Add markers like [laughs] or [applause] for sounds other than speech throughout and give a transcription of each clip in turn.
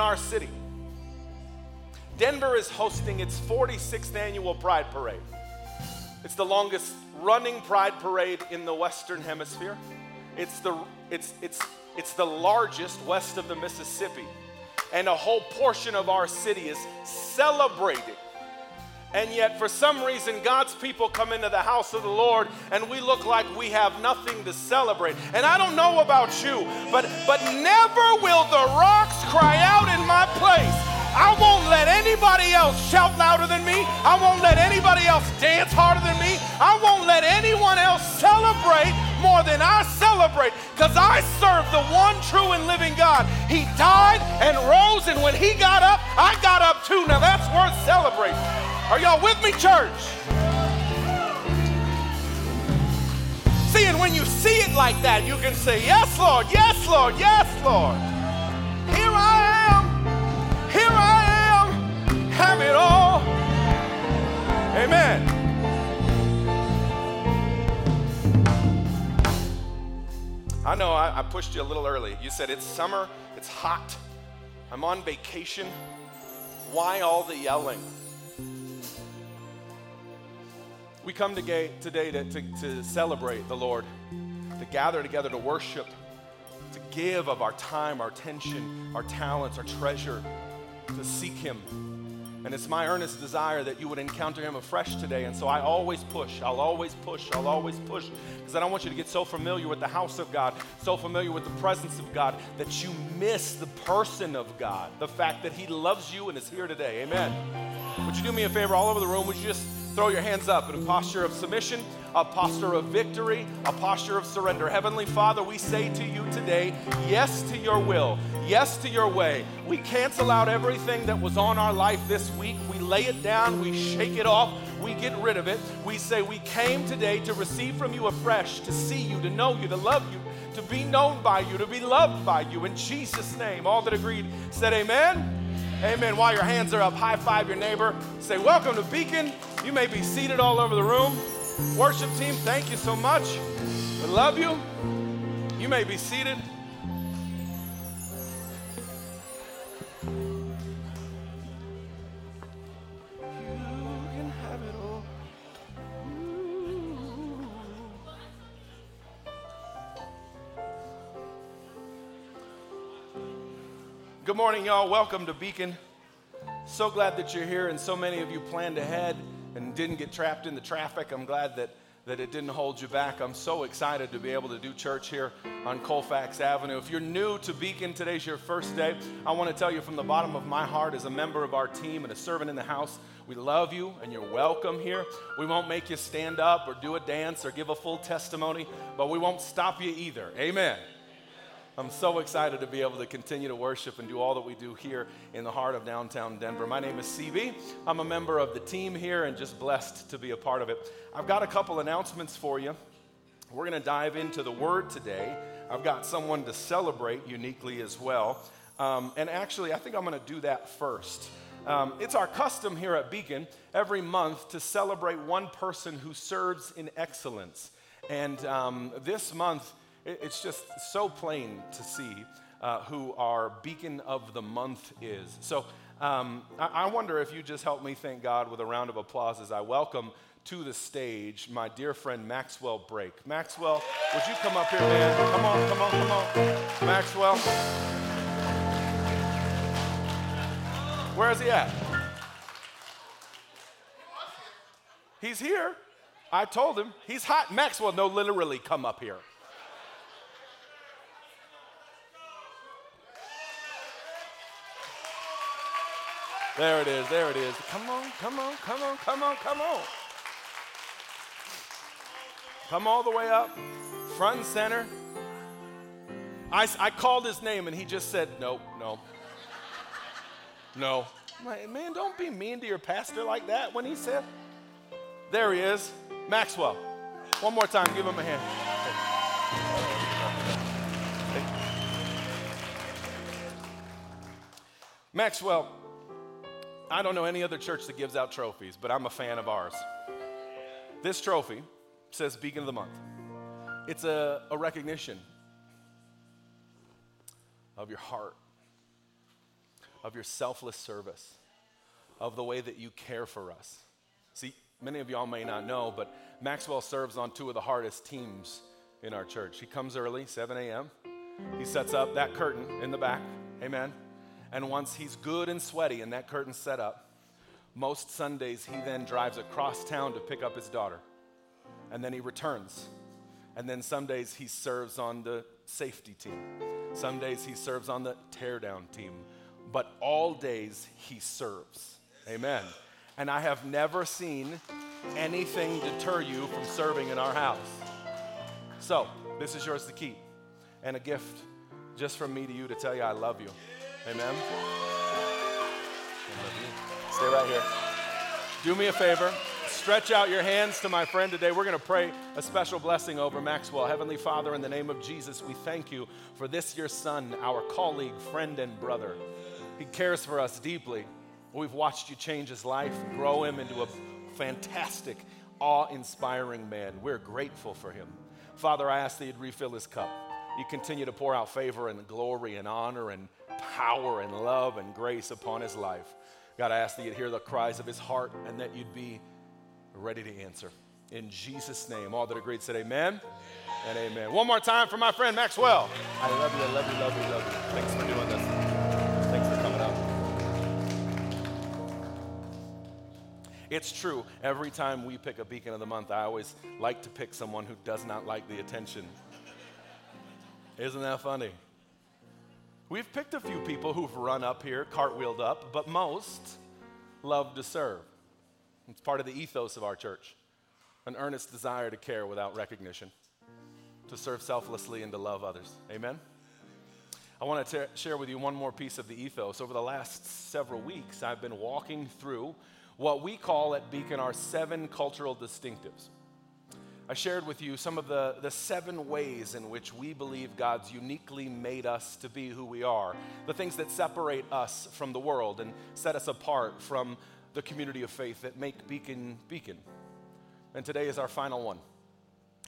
our city, Denver is hosting its 46th annual Pride Parade. It's the longest running Pride Parade in the Western Hemisphere. It's the, it's, it's, it's the largest west of the Mississippi. And a whole portion of our city is celebrating and yet, for some reason, God's people come into the house of the Lord and we look like we have nothing to celebrate. And I don't know about you, but, but never will the rocks cry out in my place. I won't let anybody else shout louder than me. I won't let anybody else dance harder than me. I won't let anyone else celebrate more than I celebrate because I serve the one true and living God. He died and rose, and when He got up, I got up too. Now that's worth celebrating. Are y'all with me, church? See, and when you see it like that, you can say, Yes, Lord, yes, Lord, yes, Lord. Here I am, here I am, have it all. Amen. I know I, I, pushed you a little early. You said it's summer, it's hot, I'm on vacation. Why all the yelling? We come today, today to, to, to celebrate the Lord, to gather together to worship, to give of our time, our attention, our talents, our treasure, to seek Him. And it's my earnest desire that you would encounter Him afresh today. And so I always push, I'll always push, I'll always push, because I don't want you to get so familiar with the house of God, so familiar with the presence of God, that you miss the person of God, the fact that He loves you and is here today. Amen. Would you do me a favor all over the room? Would you just throw your hands up in a posture of submission, a posture of victory, a posture of surrender. Heavenly Father, we say to you today, yes to your will, yes to your way. We cancel out everything that was on our life this week. We lay it down, we shake it off, we get rid of it. We say, We came today to receive from you afresh, to see you, to know you, to love you, to be known by you, to be loved by you. In Jesus' name, all that agreed said, Amen. Amen. While your hands are up, high five your neighbor. Say, Welcome to Beacon. You may be seated all over the room. Worship team, thank you so much. We love you. You may be seated. Good morning, y'all. Welcome to Beacon. So glad that you're here, and so many of you planned ahead and didn't get trapped in the traffic. I'm glad that, that it didn't hold you back. I'm so excited to be able to do church here on Colfax Avenue. If you're new to Beacon, today's your first day. I want to tell you from the bottom of my heart, as a member of our team and a servant in the house, we love you and you're welcome here. We won't make you stand up or do a dance or give a full testimony, but we won't stop you either. Amen. I'm so excited to be able to continue to worship and do all that we do here in the heart of downtown Denver. My name is CB. I'm a member of the team here and just blessed to be a part of it. I've got a couple announcements for you. We're going to dive into the Word today. I've got someone to celebrate uniquely as well. Um, and actually, I think I'm going to do that first. Um, it's our custom here at Beacon every month to celebrate one person who serves in excellence. And um, this month, it's just so plain to see uh, who our beacon of the month is. So um, I, I wonder if you just help me thank God with a round of applause as I welcome to the stage my dear friend Maxwell Brake. Maxwell, would you come up here, man? Come on, come on, come on. Maxwell. Where is he at? He's here. I told him he's hot. Maxwell, no, literally, come up here. There it is, there it is. Come on, come on, come on, come on, come on. Come all the way up, front and center. I, I called his name and he just said, no, no, no. Like, man, don't be mean to your pastor like that when he said, there he is, Maxwell. One more time, give him a hand. Maxwell, I don't know any other church that gives out trophies, but I'm a fan of ours. This trophy says Beacon of the Month. It's a, a recognition of your heart. of your selfless service, of the way that you care for us. See, many of y'all may not know, but Maxwell serves on two of the hardest teams in our church. He comes early, 7 a.m. He sets up that curtain in the back. Amen. And once he's good and sweaty and that curtain's set up, most Sundays he then drives across town to pick up his daughter. And then he returns. And then some days he serves on the safety team. Some days he serves on the teardown team. But all days he serves. Amen. And I have never seen anything deter you from serving in our house. So, this is yours to keep and a gift just from me to you to tell you I love you. Amen. Stay right here. Do me a favor. Stretch out your hands to my friend today. We're going to pray a special blessing over Maxwell. Heavenly Father, in the name of Jesus, we thank you for this, your son, our colleague, friend, and brother. He cares for us deeply. We've watched you change his life, grow him into a fantastic, awe inspiring man. We're grateful for him. Father, I ask that you'd refill his cup. You continue to pour out favor and glory and honor and power and love and grace upon his life. God, I ask that you'd hear the cries of his heart and that you'd be ready to answer. In Jesus' name, all that agreed said amen and amen. One more time for my friend Maxwell. I love you, I love you, love you, love you. Thanks for doing this. Thanks for coming up. It's true. Every time we pick a beacon of the month, I always like to pick someone who does not like the attention. Isn't that funny? We've picked a few people who've run up here, cartwheeled up, but most love to serve. It's part of the ethos of our church an earnest desire to care without recognition, to serve selflessly, and to love others. Amen? I want to share with you one more piece of the ethos. Over the last several weeks, I've been walking through what we call at Beacon our seven cultural distinctives. I shared with you some of the, the seven ways in which we believe God's uniquely made us to be who we are, the things that separate us from the world and set us apart from the community of faith that make Beacon Beacon. And today is our final one.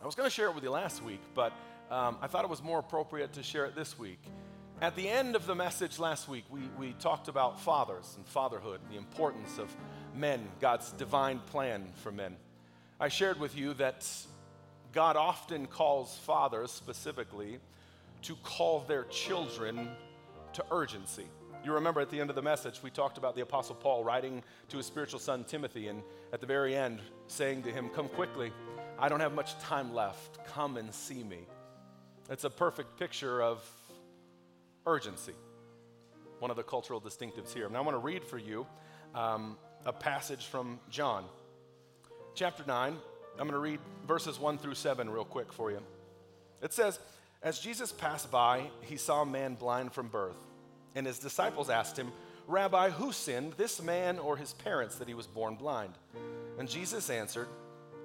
I was going to share it with you last week, but um, I thought it was more appropriate to share it this week. At the end of the message last week, we, we talked about fathers and fatherhood, the importance of men, God's divine plan for men. I shared with you that God often calls fathers specifically to call their children to urgency. You remember at the end of the message, we talked about the Apostle Paul writing to his spiritual son Timothy, and at the very end, saying to him, Come quickly, I don't have much time left. Come and see me. It's a perfect picture of urgency, one of the cultural distinctives here. Now, I want to read for you um, a passage from John, chapter 9. I'm going to read verses 1 through 7 real quick for you. It says, As Jesus passed by, he saw a man blind from birth. And his disciples asked him, Rabbi, who sinned, this man or his parents, that he was born blind? And Jesus answered,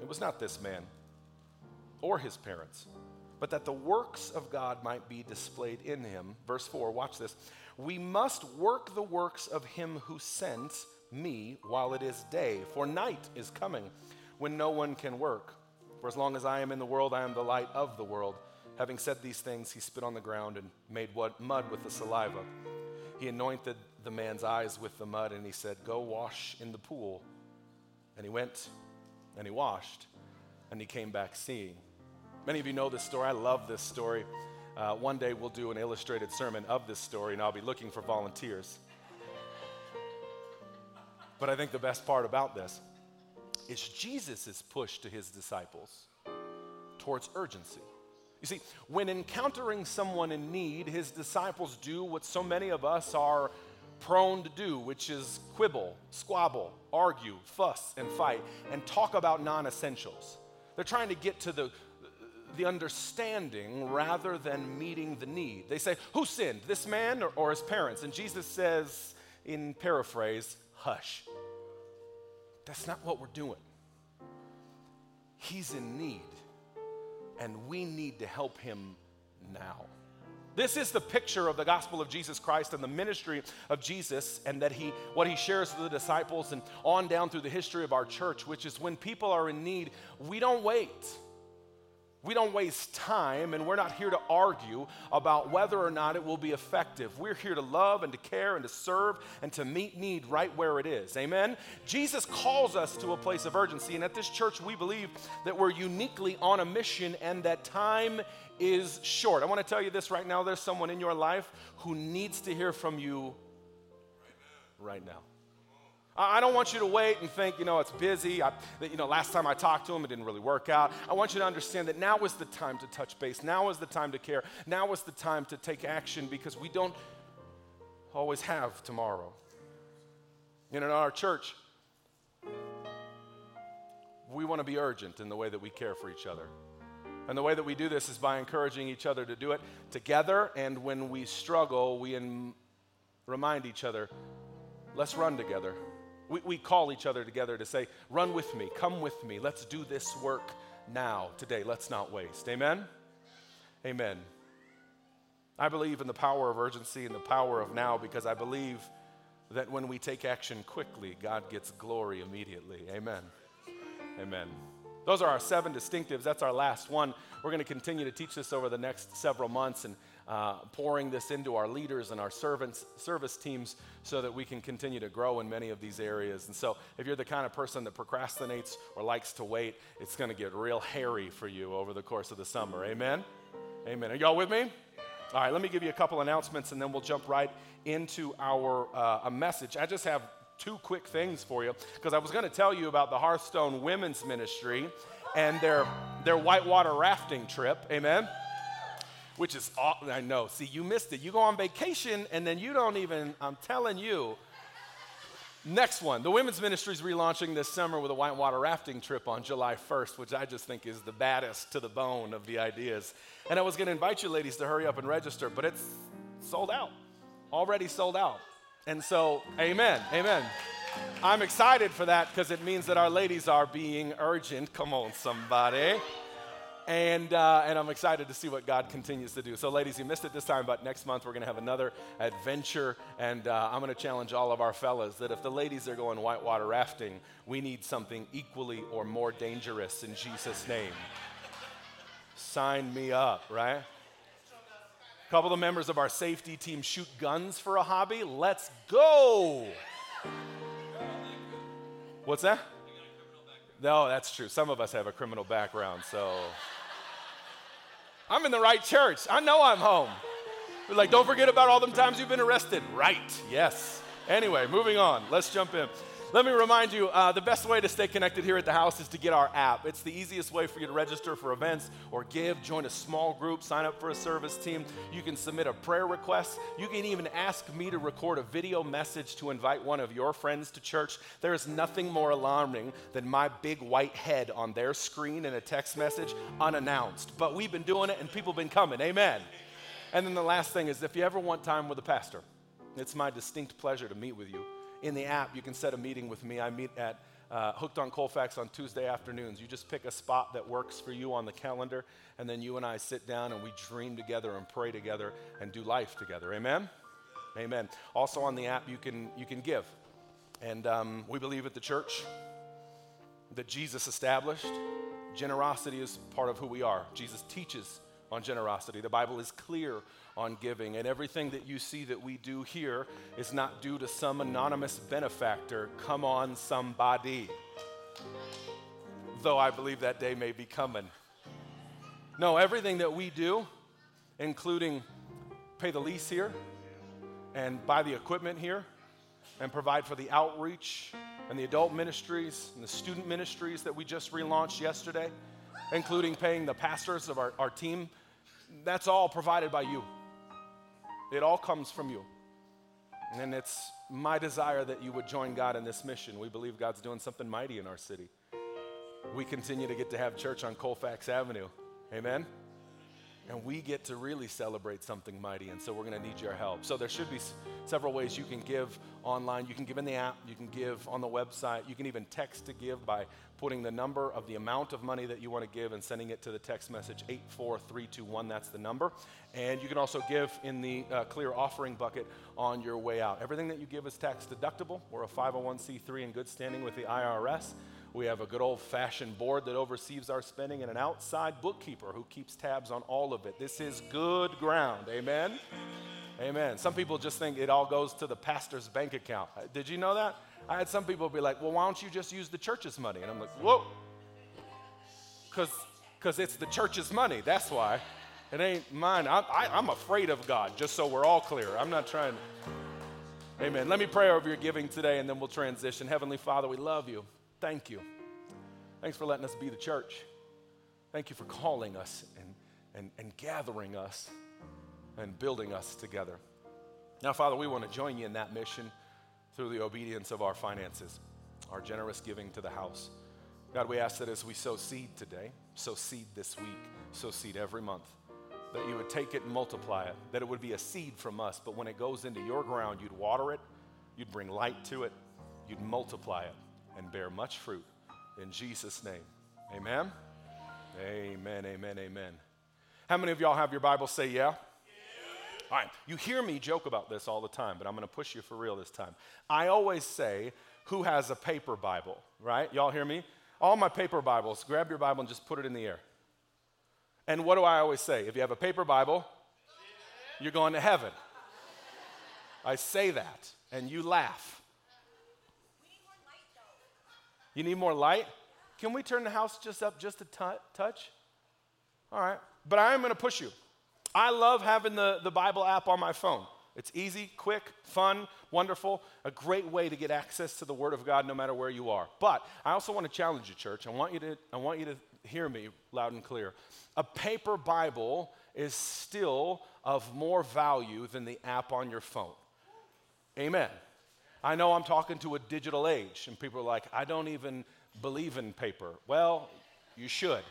It was not this man or his parents, but that the works of God might be displayed in him. Verse 4, watch this. We must work the works of him who sent me while it is day, for night is coming when no one can work. For as long as I am in the world, I am the light of the world. Having said these things, he spit on the ground and made mud with the saliva. He anointed the man's eyes with the mud, and he said, Go wash in the pool. And he went and he washed, and he came back seeing. Many of you know this story. I love this story. Uh, one day we'll do an illustrated sermon of this story, and I'll be looking for volunteers. But I think the best part about this is Jesus' push to his disciples towards urgency. You see, when encountering someone in need, his disciples do what so many of us are prone to do, which is quibble, squabble, argue, fuss, and fight, and talk about non essentials. They're trying to get to the, the understanding rather than meeting the need. They say, Who sinned, this man or, or his parents? And Jesus says, in paraphrase, hush. That's not what we're doing. He's in need and we need to help him now. This is the picture of the gospel of Jesus Christ and the ministry of Jesus, and that he, what he shares with the disciples and on down through the history of our church, which is when people are in need, we don't wait. We don't waste time, and we're not here to argue about whether or not it will be effective. We're here to love and to care and to serve and to meet need right where it is. Amen? Jesus calls us to a place of urgency, and at this church, we believe that we're uniquely on a mission and that time is short. I want to tell you this right now there's someone in your life who needs to hear from you right now. I don't want you to wait and think, you know, it's busy. I, you know, last time I talked to him, it didn't really work out. I want you to understand that now is the time to touch base. Now is the time to care. Now is the time to take action because we don't always have tomorrow. You know, in our church, we want to be urgent in the way that we care for each other. And the way that we do this is by encouraging each other to do it together. And when we struggle, we in, remind each other, let's run together. We, we call each other together to say, run with me, come with me, let's do this work now, today. Let's not waste. Amen? Amen. I believe in the power of urgency and the power of now because I believe that when we take action quickly, God gets glory immediately. Amen. Amen. Those are our seven distinctives. That's our last one. We're going to continue to teach this over the next several months and uh, pouring this into our leaders and our servants, service teams so that we can continue to grow in many of these areas. And so, if you're the kind of person that procrastinates or likes to wait, it's going to get real hairy for you over the course of the summer. Amen? Amen. Are y'all with me? All right, let me give you a couple announcements and then we'll jump right into our uh, a message. I just have two quick things for you because I was going to tell you about the Hearthstone Women's Ministry and their, their whitewater rafting trip. Amen? Which is, all, I know. See, you missed it. You go on vacation and then you don't even, I'm telling you. Next one, the women's ministry is relaunching this summer with a whitewater rafting trip on July 1st, which I just think is the baddest to the bone of the ideas. And I was going to invite you ladies to hurry up and register, but it's sold out, already sold out. And so, amen, amen. I'm excited for that because it means that our ladies are being urgent. Come on, somebody. And, uh, and I'm excited to see what God continues to do. So, ladies, you missed it this time, but next month we're going to have another adventure. And uh, I'm going to challenge all of our fellas that if the ladies are going whitewater rafting, we need something equally or more dangerous in Jesus' name. Sign me up, right? A couple of members of our safety team shoot guns for a hobby. Let's go. What's that? No, that's true. Some of us have a criminal background, so I'm in the right church. I know I'm home. We're like, don't forget about all them times you've been arrested. Right, yes. Anyway, moving on. Let's jump in. Let me remind you uh, the best way to stay connected here at the house is to get our app. It's the easiest way for you to register for events or give, join a small group, sign up for a service team. You can submit a prayer request. You can even ask me to record a video message to invite one of your friends to church. There is nothing more alarming than my big white head on their screen in a text message unannounced. But we've been doing it and people have been coming. Amen. And then the last thing is if you ever want time with a pastor, it's my distinct pleasure to meet with you in the app, you can set a meeting with me. I meet at uh, Hooked on Colfax on Tuesday afternoons. You just pick a spot that works for you on the calendar, and then you and I sit down and we dream together and pray together and do life together. Amen? Amen. Also on the app, you can, you can give. And um, we believe at the church that Jesus established. Generosity is part of who we are. Jesus teaches on generosity. The Bible is clear on giving. And everything that you see that we do here is not due to some anonymous benefactor. Come on, somebody. Though I believe that day may be coming. No, everything that we do, including pay the lease here and buy the equipment here and provide for the outreach and the adult ministries and the student ministries that we just relaunched yesterday, including paying the pastors of our, our team, that's all provided by you. It all comes from you. And it's my desire that you would join God in this mission. We believe God's doing something mighty in our city. We continue to get to have church on Colfax Avenue. Amen? And we get to really celebrate something mighty. And so we're going to need your help. So there should be s- several ways you can give online. You can give in the app, you can give on the website, you can even text to give by putting the number of the amount of money that you want to give and sending it to the text message 84321. That's the number. And you can also give in the uh, clear offering bucket on your way out. Everything that you give is tax deductible. We're a 501c3 in good standing with the IRS. We have a good old fashioned board that oversees our spending and an outside bookkeeper who keeps tabs on all of it. This is good ground. Amen? Amen. Some people just think it all goes to the pastor's bank account. Uh, did you know that? I had some people be like, well, why don't you just use the church's money? And I'm like, whoa. Because it's the church's money. That's why. It ain't mine. I, I, I'm afraid of God, just so we're all clear. I'm not trying. Amen. Let me pray over your giving today and then we'll transition. Heavenly Father, we love you. Thank you. Thanks for letting us be the church. Thank you for calling us and, and, and gathering us and building us together. Now, Father, we want to join you in that mission through the obedience of our finances, our generous giving to the house. God, we ask that as we sow seed today, sow seed this week, sow seed every month, that you would take it and multiply it, that it would be a seed from us, but when it goes into your ground, you'd water it, you'd bring light to it, you'd multiply it, and bear much fruit. In Jesus' name, amen? Amen, amen, amen. How many of y'all have your Bible say yeah? yeah? All right, you hear me joke about this all the time, but I'm to push you for real this time. I always say, who has a paper Bible, right? Y'all hear me? All my paper Bibles, grab your Bible and just put it in the air. And what do I always say? If you have a paper Bible, you're going to heaven. I say that, and you laugh. You need more light? Can we turn the house just up just a t- touch? All right. But I am going to push you. I love having the, the Bible app on my phone. It's easy, quick, fun, wonderful, a great way to get access to the Word of God no matter where you are. But I also want to challenge you, church. I want you to, I want you to hear me loud and clear. A paper Bible is still of more value than the app on your phone. Amen. I know I'm talking to a digital age, and people are like, I don't even believe in paper. Well, you should.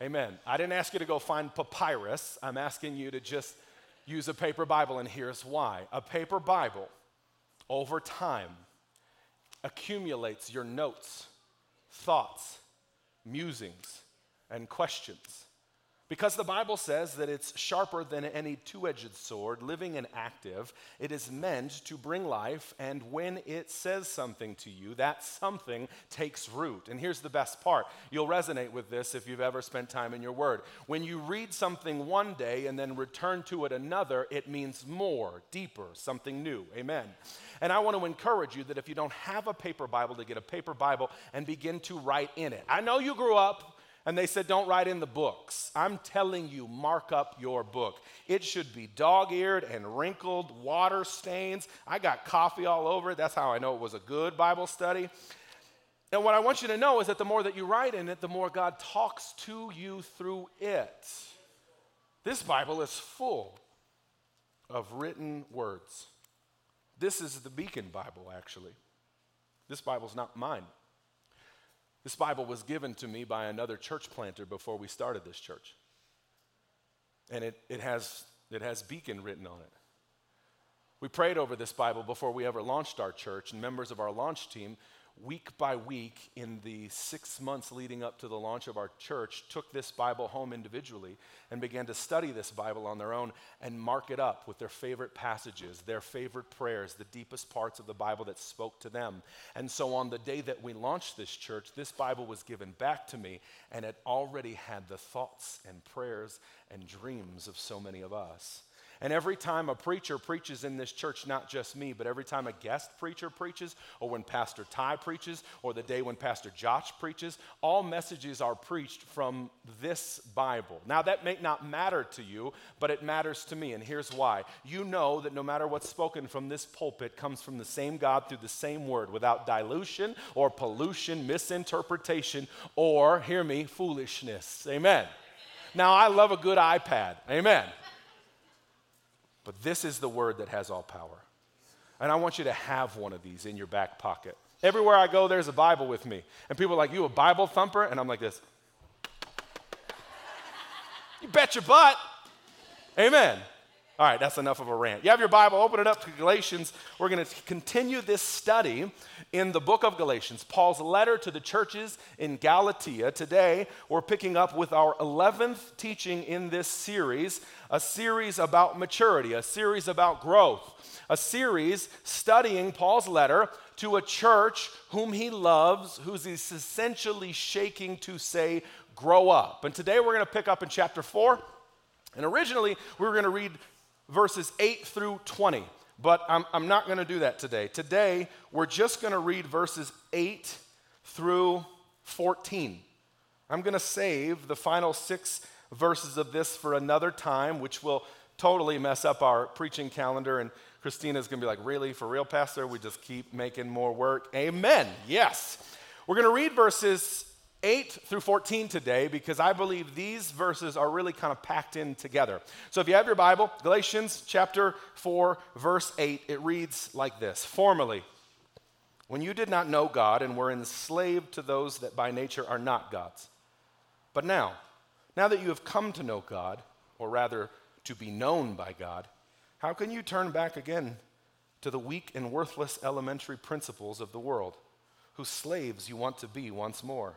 Amen. I didn't ask you to go find papyrus. I'm asking you to just use a paper Bible, and here's why. A paper Bible, over time, accumulates your notes, thoughts, musings, and questions. Because the Bible says that it's sharper than any two edged sword, living and active. It is meant to bring life, and when it says something to you, that something takes root. And here's the best part you'll resonate with this if you've ever spent time in your word. When you read something one day and then return to it another, it means more, deeper, something new. Amen. And I want to encourage you that if you don't have a paper Bible, to get a paper Bible and begin to write in it. I know you grew up and they said, Don't write in the books. I'm telling you, mark up your book. It should be dog eared and wrinkled, water stains. I got coffee all over it. That's how I know it was a good Bible study. And what I want you to know is that the more that you write in it, the more God talks to you through it. This Bible is full of written words. This is the Beacon Bible, actually. This Bible's not mine. This Bible was given to me by another church planter before we started this church. And it, it, has, it has Beacon written on it. We prayed over this Bible before we ever launched our church, and members of our launch team week by week in the six months leading up to the launch of our church, took this Bible home individually and began to study this Bible on their own and mark it up with their favorite passages, their favorite prayers, the deepest parts of the Bible that spoke to them. And so on the day that we launched this church, this Bible was given back to me, and it already had the thoughts and prayers and dreams of so many of us. And every time a preacher preaches in this church, not just me, but every time a guest preacher preaches, or when Pastor Ty preaches, or the day when Pastor Josh preaches, all messages are preached from this Bible. Now, that may not matter to you, but it matters to me, and here's why. You know that no matter what's spoken from this pulpit comes from the same God through the same word, without dilution or pollution, misinterpretation, or, hear me, foolishness. Amen. Now, I love a good iPad. Amen. But this is the word that has all power. And I want you to have one of these in your back pocket. Everywhere I go, there's a Bible with me. And people are like, You a Bible thumper? And I'm like this. you bet your butt. Amen. All right, that's enough of a rant. You have your Bible, open it up to Galatians. We're going to continue this study in the book of Galatians, Paul's letter to the churches in Galatia. Today, we're picking up with our 11th teaching in this series, a series about maturity, a series about growth, a series studying Paul's letter to a church whom he loves, who's essentially shaking to say, grow up. And today we're going to pick up in chapter 4. And originally we were going to read verses 8 through 20, but I'm, I'm not going to do that today. Today we're just going to read verses 8 through 14. I'm going to save the final six verses of this for another time, which will totally mess up our preaching calendar. And Christina's going to be like, Really? For real, Pastor? We just keep making more work? Amen. Yes. We're going to read verses 8 through 14 today because I believe these verses are really kind of packed in together. So if you have your Bible, Galatians chapter 4, verse 8, it reads like this Formerly, when you did not know God and were enslaved to those that by nature are not God's. But now, now that you have come to know God, or rather to be known by God, how can you turn back again to the weak and worthless elementary principles of the world, whose slaves you want to be once more?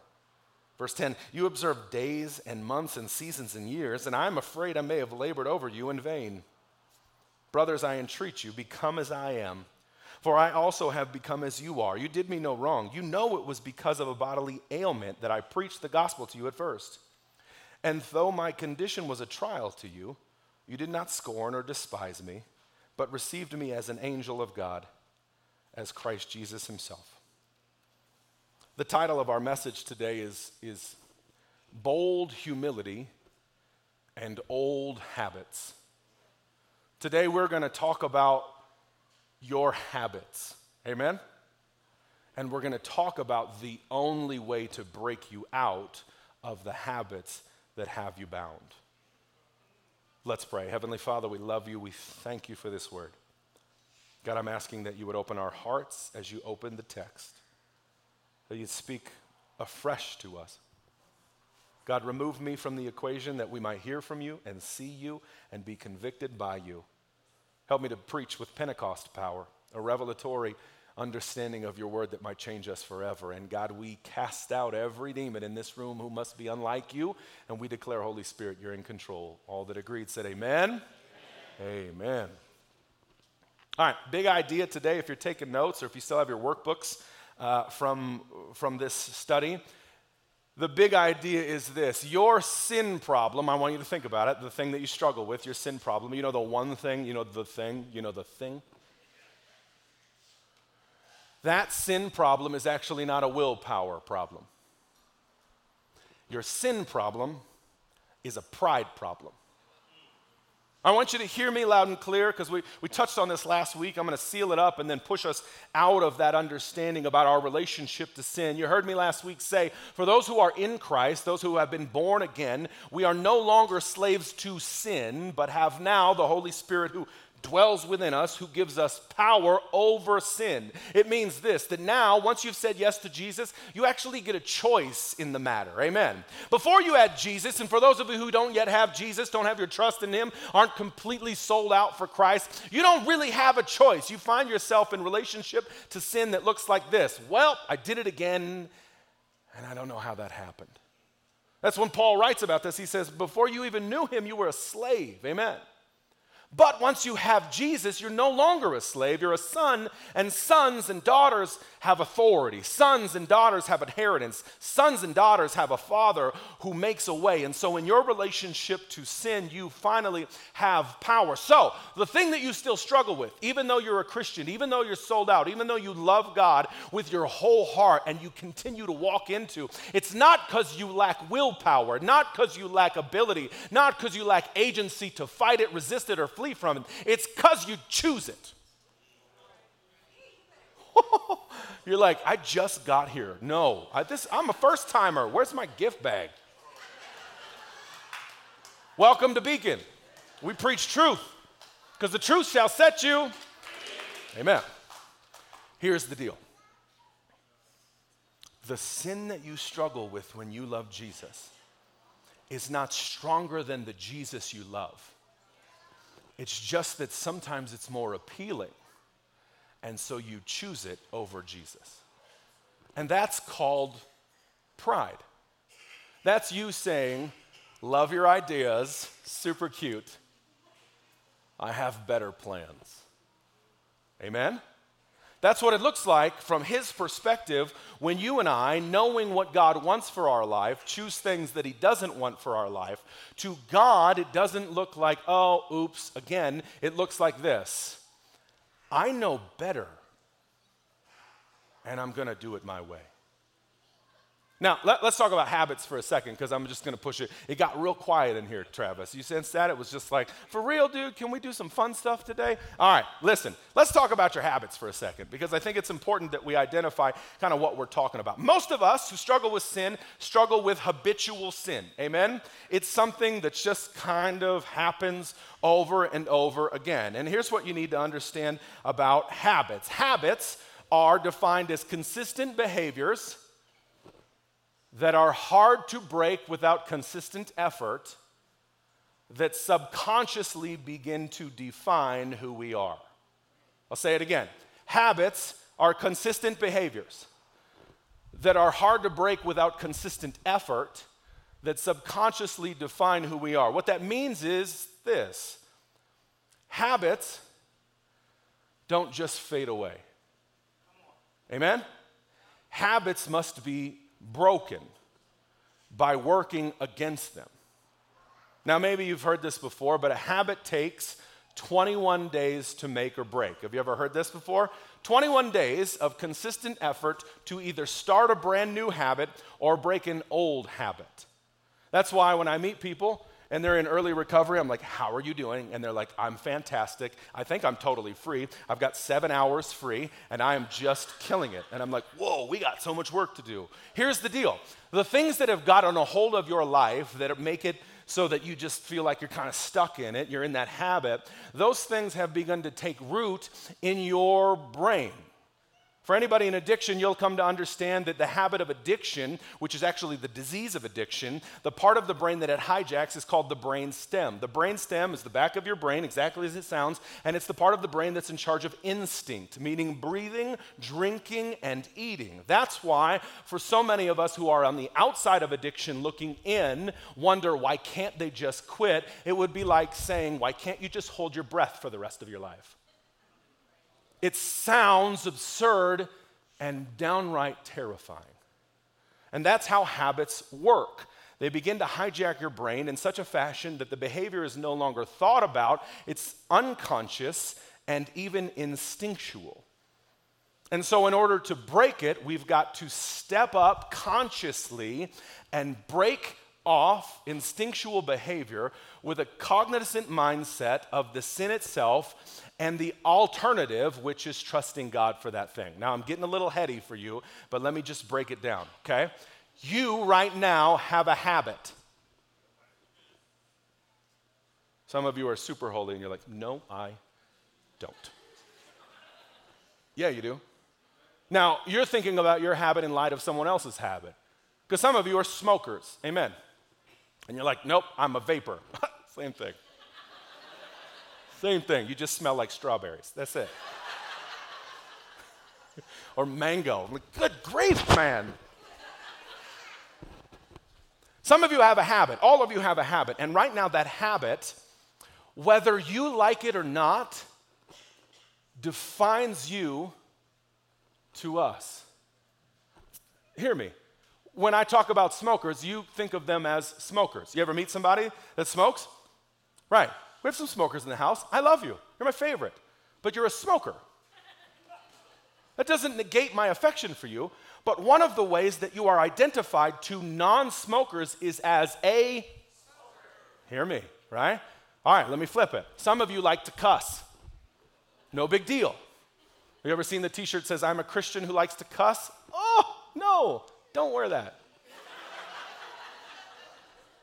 Verse 10 You observe days and months and seasons and years, and I'm afraid I may have labored over you in vain. Brothers, I entreat you, become as I am. For I also have become as you are. You did me no wrong. You know it was because of a bodily ailment that I preached the gospel to you at first. And though my condition was a trial to you, you did not scorn or despise me, but received me as an angel of God, as Christ Jesus himself. The title of our message today is, is Bold Humility and Old Habits. Today we're going to talk about your habits. Amen? And we're going to talk about the only way to break you out of the habits that have you bound. Let's pray. Heavenly Father, we love you. We thank you for this word. God, I'm asking that you would open our hearts as you open the text that you'd speak afresh to us. God, remove me from the equation that we might hear from you and see you and be convicted by you. Help me to preach with Pentecost power, a revelatory understanding of your word that might change us forever. And God, we cast out every demon in this room who must be unlike you, and we declare, Holy Spirit, you're in control. All that agreed said, Amen. Amen. Amen. All right, big idea today. If you're taking notes or if you still have your workbooks, uh, from, from this study. The big idea is this your sin problem, I want you to think about it, the thing that you struggle with, your sin problem. You know, the one thing, you know, the thing, you know, the thing. That sin problem is actually not a willpower problem. Your sin problem is a pride problem. I want you to hear me loud and clear because we, we touched on this last week. I'm going to seal it up and then push us out of that understanding about our relationship to sin. You heard me last week say, for those who are in Christ, those who have been born again, we are no longer slaves to sin, but have now the Holy Spirit who dwells within us who gives us power over sin. It means this that now, once you've said yes to Jesus, you actually get a choice in the matter. Amen. Before you had Jesus, and for those of you who don't yet have Jesus, don't have your trust in Him, aren't completely sold out for Christ, you don't really have a choice. You find yourself in relationship to sin that looks like this Well, I did it again, and I don't know how that happened. That's when Paul writes about this. He says, Before you even knew him, you were a slave. Amen. But once you have Jesus, you're no longer a slave. You're a son, and sons and daughters have authority. Sons and daughters have inheritance. Sons and daughters have a father who makes a way. And so, in your relationship to sin, you finally have power. So, the thing that you still struggle with, even though you're a Christian, even though you're sold out, even though you love God with your whole heart and you continue to walk into, it's not because you lack willpower, not because you lack ability, not because you lack agency to fight it, resist it, or flee flee from it. It's because you choose it. [laughs] You're like, I just got here. No, I, this, I'm a first timer. Where's my gift bag? Welcome to Beacon. We preach truth because the truth shall set you. Amen. Here's the deal the sin that you struggle with when you love Jesus is not stronger than the Jesus you love. It's just that sometimes it's more appealing. And so you choose it over Jesus. And that's called pride. That's you saying, Love your ideas, super cute. I have better plans. Amen? That's what it looks like from his perspective when you and I, knowing what God wants for our life, choose things that he doesn't want for our life. To God, it doesn't look like, oh, oops, again. It looks like this I know better, and I'm going to do it my way. Now, let, us talk about habits for a second because I'm just going to push it. It got real quiet in here, Travis. You sense that? It was just like, for real, dude, can we do some fun stuff today? All right, listen, let's talk about your habits for a second because I think it's important that we identify kind of what we're talking about. Most of us who struggle with sin struggle with habitual sin. Amen? It's something that just kind of happens over and over again. And here's what you need to understand about habits habits are defined as consistent behaviors that are hard to break without consistent effort that subconsciously begin to define who we are. I'll say it again. Habits are consistent behaviors that are hard to break without consistent effort that subconsciously define who we are. What that means is this habits don't just fade away. Amen? Habits must be broken by working against them. Now, maybe you've heard this before, but a habit takes 21 days to make or break. Have you ever heard this before? 21 days of consistent effort to either start a brand new habit or break an old habit. That's why when I meet people, and they're in early recovery. I'm like, How are you doing? And they're like, I'm fantastic. I think I'm totally free. I've got seven hours free, and I am just killing it. And I'm like, Whoa, we got so much work to do. Here's the deal the things that have gotten a hold of your life that make it so that you just feel like you're kind of stuck in it, you're in that habit, those things have begun to take root in your brain. For anybody in addiction, you'll come to understand that the habit of addiction, which is actually the disease of addiction, the part of the brain that it hijacks is called the brain stem. The brain stem is the back of your brain, exactly as it sounds, and it's the part of the brain that's in charge of instinct, meaning breathing, drinking, and eating. That's why, for so many of us who are on the outside of addiction looking in, wonder why can't they just quit? It would be like saying, why can't you just hold your breath for the rest of your life? It sounds absurd and downright terrifying. And that's how habits work. They begin to hijack your brain in such a fashion that the behavior is no longer thought about, it's unconscious and even instinctual. And so, in order to break it, we've got to step up consciously and break off instinctual behavior with a cognizant mindset of the sin itself and the alternative, which is trusting God for that thing. Now, I'm getting a little heady for you, but let me just break it down, okay? You right now have a habit. Some of you are super holy and you're like, no, I don't. Yeah, you do. Now, you're thinking about your habit in light of someone else's habit. Because some of you are smokers. Amen. And you're like, nope, I'm a vaper. [laughs] Same thing. Same thing. You just smell like strawberries. That's it. [laughs] or mango. Good grief, man. Some of you have a habit. All of you have a habit. And right now, that habit, whether you like it or not, defines you to us. Hear me when I talk about smokers, you think of them as smokers. You ever meet somebody that smokes? Right. We have some smokers in the house. I love you. You're my favorite. But you're a smoker. That doesn't negate my affection for you, but one of the ways that you are identified to non smokers is as a. Smoker. Hear me, right? All right, let me flip it. Some of you like to cuss. No big deal. Have you ever seen the t shirt says, I'm a Christian who likes to cuss? Oh, no. Don't wear that.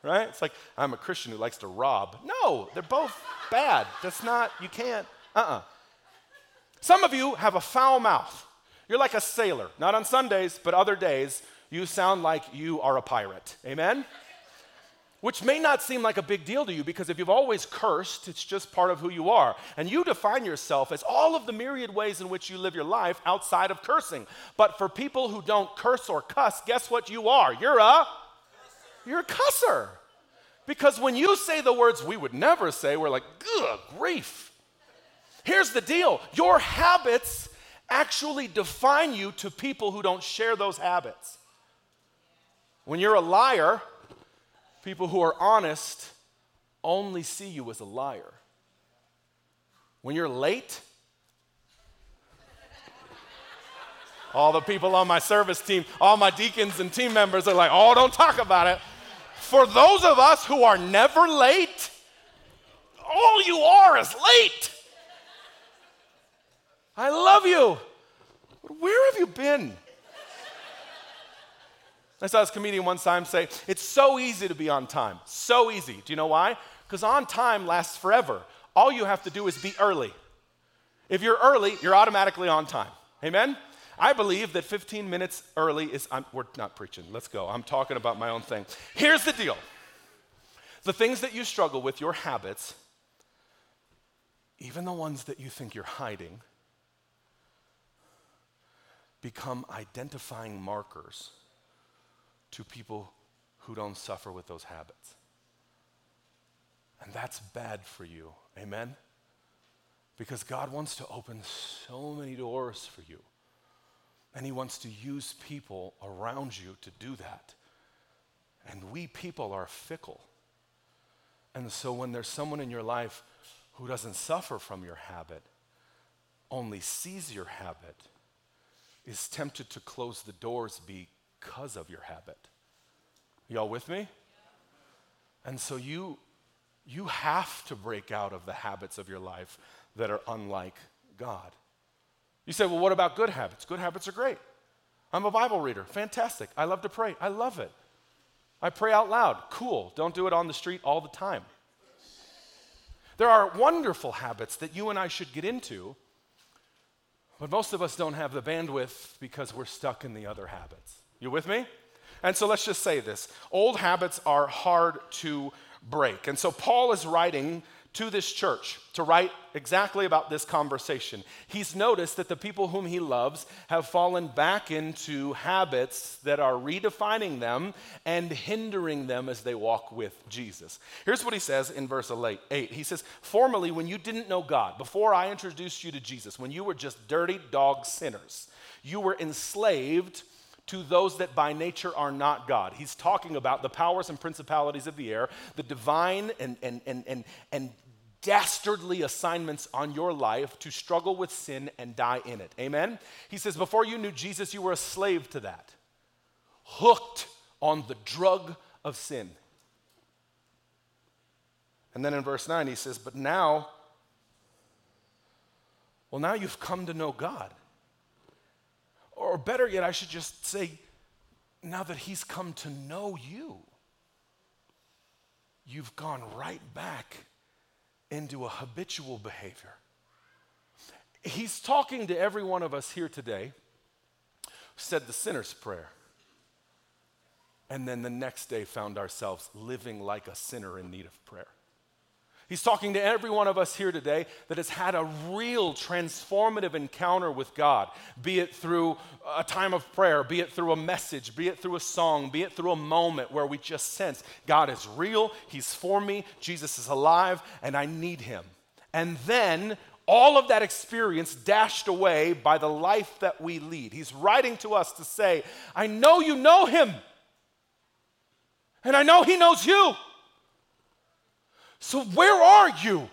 right? It's like, I'm a Christian who likes to rob. No, they're both bad. That's not, you can't, uh uh-uh. uh Some of you have a foul mouth. You're like a sailor, not on Sundays, but other days. You sound like you are a pirate. Amen? Which may not seem like a big deal to you because if you've always cursed, it's just part of who you are. And you define yourself as all of the myriad ways in which you live your life outside of cursing. But for people who don't curse or cuss, guess what you are? You're a you're a cusser. Because when you say the words we would never say, we're like, good grief. Here's the deal your habits actually define you to people who don't share those habits. When you're a liar, people who are honest only see you as a liar. When you're late, all the people on my service team, all my deacons and team members are like, oh, don't talk about it. For those of us who are never late, all you are is late. I love you. Where have you been? I saw this comedian one time say, It's so easy to be on time. So easy. Do you know why? Because on time lasts forever. All you have to do is be early. If you're early, you're automatically on time. Amen? I believe that 15 minutes early is, I'm, we're not preaching, let's go. I'm talking about my own thing. Here's the deal the things that you struggle with, your habits, even the ones that you think you're hiding, become identifying markers to people who don't suffer with those habits. And that's bad for you. Amen? Because God wants to open so many doors for you. And He wants to use people around you to do that. And we people are fickle. And so when there's someone in your life who doesn't suffer from your habit, only sees your habit, is tempted to close the doors because of your habit. Y'all with me? And so you you have to break out of the habits of your life that are unlike God. You say, well, what about good habits? Good habits are great. I'm a Bible reader. Fantastic. I love to pray. I love it. I pray out loud. Cool. Don't do it on the street all the time. There are wonderful habits that you and I should get into, but most of us don't have the bandwidth because we're stuck in the other habits. You with me? And so let's just say this old habits are hard to break. And so Paul is writing to this church to write exactly about this conversation. He's noticed that the people whom he loves have fallen back into habits that are redefining them and hindering them as they walk with Jesus. Here's what he says in verse 8. He says, Formerly, when you didn't know God, before I introduced you to Jesus, when you were just dirty dog sinners, you were enslaved to those that by nature are not God. He's talking about the powers and principalities of the air, the divine and, and, and, and, and dastardly assignments on your life to struggle with sin and die in it. Amen? He says, Before you knew Jesus, you were a slave to that, hooked on the drug of sin. And then in verse 9, he says, But now, well, now you've come to know God. Or better yet, I should just say, now that he's come to know you, you've gone right back into a habitual behavior. He's talking to every one of us here today said the sinner's prayer. And then the next day found ourselves living like a sinner in need of prayer. He's talking to every one of us here today that has had a real transformative encounter with God, be it through a time of prayer, be it through a message, be it through a song, be it through a moment where we just sense God is real, He's for me, Jesus is alive, and I need Him. And then all of that experience dashed away by the life that we lead. He's writing to us to say, I know you know Him, and I know He knows you. So, where are you?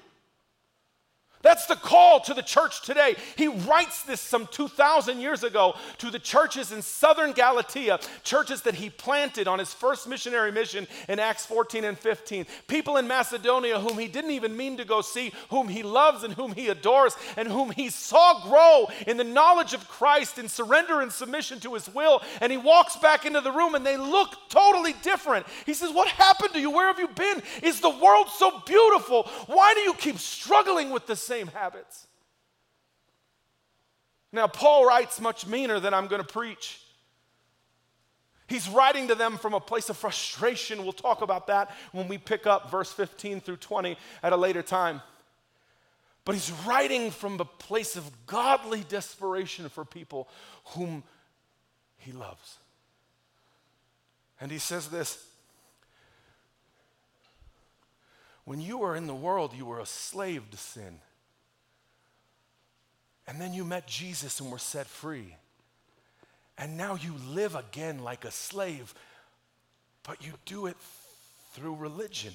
That's the call to the church today. He writes this some 2,000 years ago to the churches in southern Galatia, churches that he planted on his first missionary mission in Acts 14 and 15. People in Macedonia whom he didn't even mean to go see, whom he loves and whom he adores, and whom he saw grow in the knowledge of Christ in surrender and submission to his will. And he walks back into the room and they look totally different. He says, What happened to you? Where have you been? Is the world so beautiful? Why do you keep struggling with this? Same habits. Now, Paul writes much meaner than I'm going to preach. He's writing to them from a place of frustration. We'll talk about that when we pick up verse 15 through 20 at a later time. But he's writing from a place of godly desperation for people whom he loves. And he says this When you were in the world, you were a slave to sin. And then you met Jesus and were set free. And now you live again like a slave, but you do it through religion.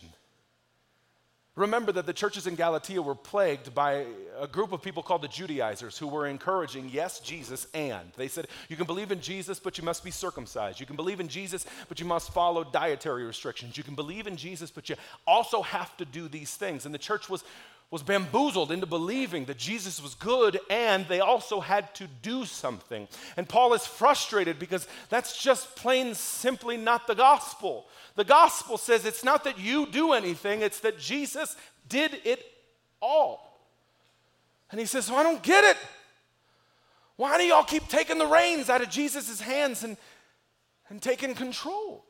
Remember that the churches in Galatia were plagued by a group of people called the Judaizers who were encouraging, yes, Jesus, and. They said, you can believe in Jesus, but you must be circumcised. You can believe in Jesus, but you must follow dietary restrictions. You can believe in Jesus, but you also have to do these things. And the church was, was bamboozled into believing that Jesus was good and they also had to do something. And Paul is frustrated because that's just plain simply not the gospel. The gospel says it's not that you do anything, it's that Jesus did it all. And he says, I don't get it. Why do y'all keep taking the reins out of Jesus' hands and, and taking control?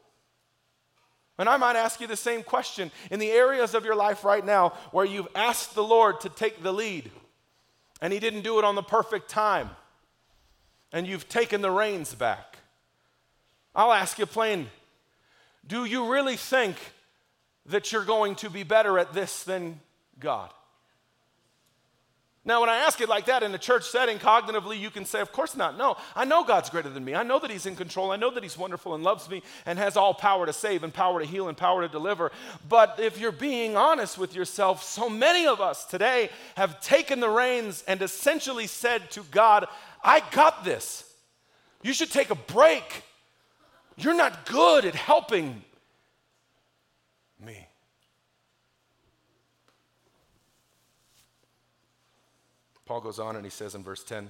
And I might ask you the same question in the areas of your life right now where you've asked the Lord to take the lead and He didn't do it on the perfect time and you've taken the reins back. I'll ask you plain do you really think that you're going to be better at this than God? Now, when I ask it like that in a church setting, cognitively, you can say, Of course not. No, I know God's greater than me. I know that He's in control. I know that He's wonderful and loves me and has all power to save and power to heal and power to deliver. But if you're being honest with yourself, so many of us today have taken the reins and essentially said to God, I got this. You should take a break. You're not good at helping me. Paul goes on and he says in verse 10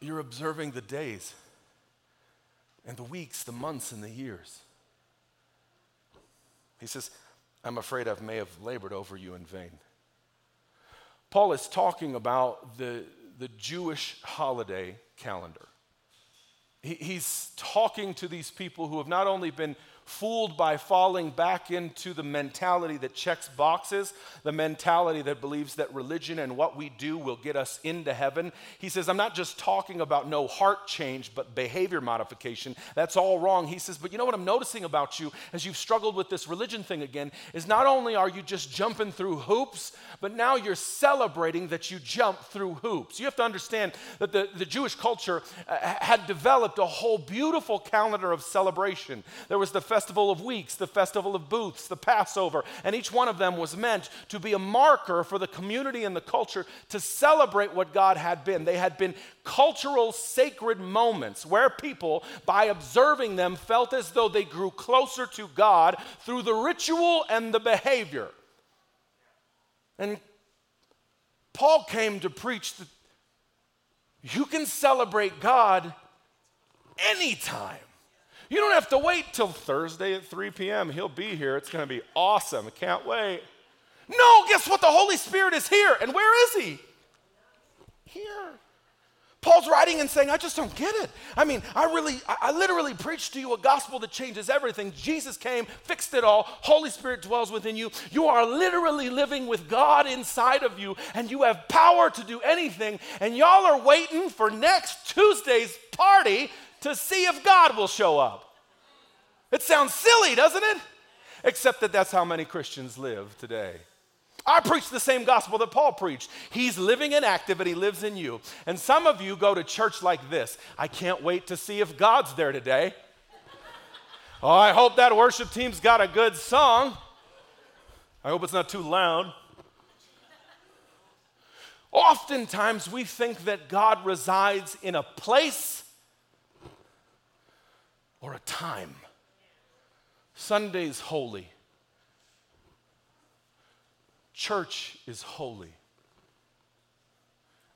You're observing the days and the weeks, the months, and the years. He says, I'm afraid I may have labored over you in vain. Paul is talking about the, the Jewish holiday calendar. He, he's talking to these people who have not only been fooled by falling back into the mentality that checks boxes, the mentality that believes that religion and what we do will get us into heaven. He says, I'm not just talking about no heart change, but behavior modification. That's all wrong. He says, but you know what I'm noticing about you as you've struggled with this religion thing again is not only are you just jumping through hoops, but now you're celebrating that you jump through hoops. You have to understand that the, the Jewish culture uh, had developed a whole beautiful calendar of celebration. There was the festival of weeks, the festival of booths, the Passover, and each one of them was meant to be a marker for the community and the culture to celebrate what God had been. They had been cultural sacred moments where people, by observing them, felt as though they grew closer to God through the ritual and the behavior. And Paul came to preach that you can celebrate God anytime. You don't have to wait till Thursday at 3 p.m. He'll be here. It's going to be awesome. I can't wait. No, guess what? The Holy Spirit is here. And where is He? Here. Paul's writing and saying, I just don't get it. I mean, I really, I literally preached to you a gospel that changes everything. Jesus came, fixed it all. Holy Spirit dwells within you. You are literally living with God inside of you, and you have power to do anything. And y'all are waiting for next Tuesday's party to see if God will show up. It sounds silly, doesn't it? Except that that's how many Christians live today. I preach the same gospel that Paul preached. He's living and active and he lives in you. And some of you go to church like this. I can't wait to see if God's there today. Oh, I hope that worship team's got a good song. I hope it's not too loud. Oftentimes we think that God resides in a place or a time. Sunday's holy. Church is holy.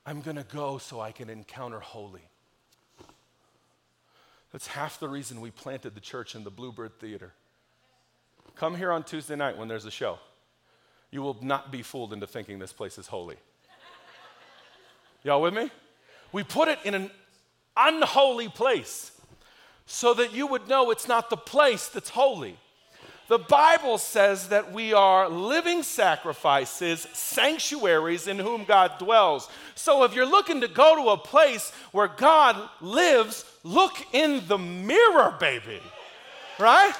I'm going to go so I can encounter holy. That's half the reason we planted the church in the Bluebird Theater. Come here on Tuesday night when there's a show. You will not be fooled into thinking this place is holy. Y'all with me? We put it in an unholy place so that you would know it's not the place that's holy. The Bible says that we are living sacrifices, sanctuaries in whom God dwells. So if you're looking to go to a place where God lives, look in the mirror, baby. Right?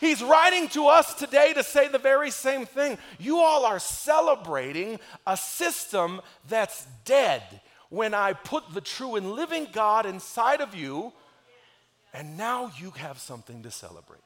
He's writing to us today to say the very same thing. You all are celebrating a system that's dead when I put the true and living God inside of you, and now you have something to celebrate.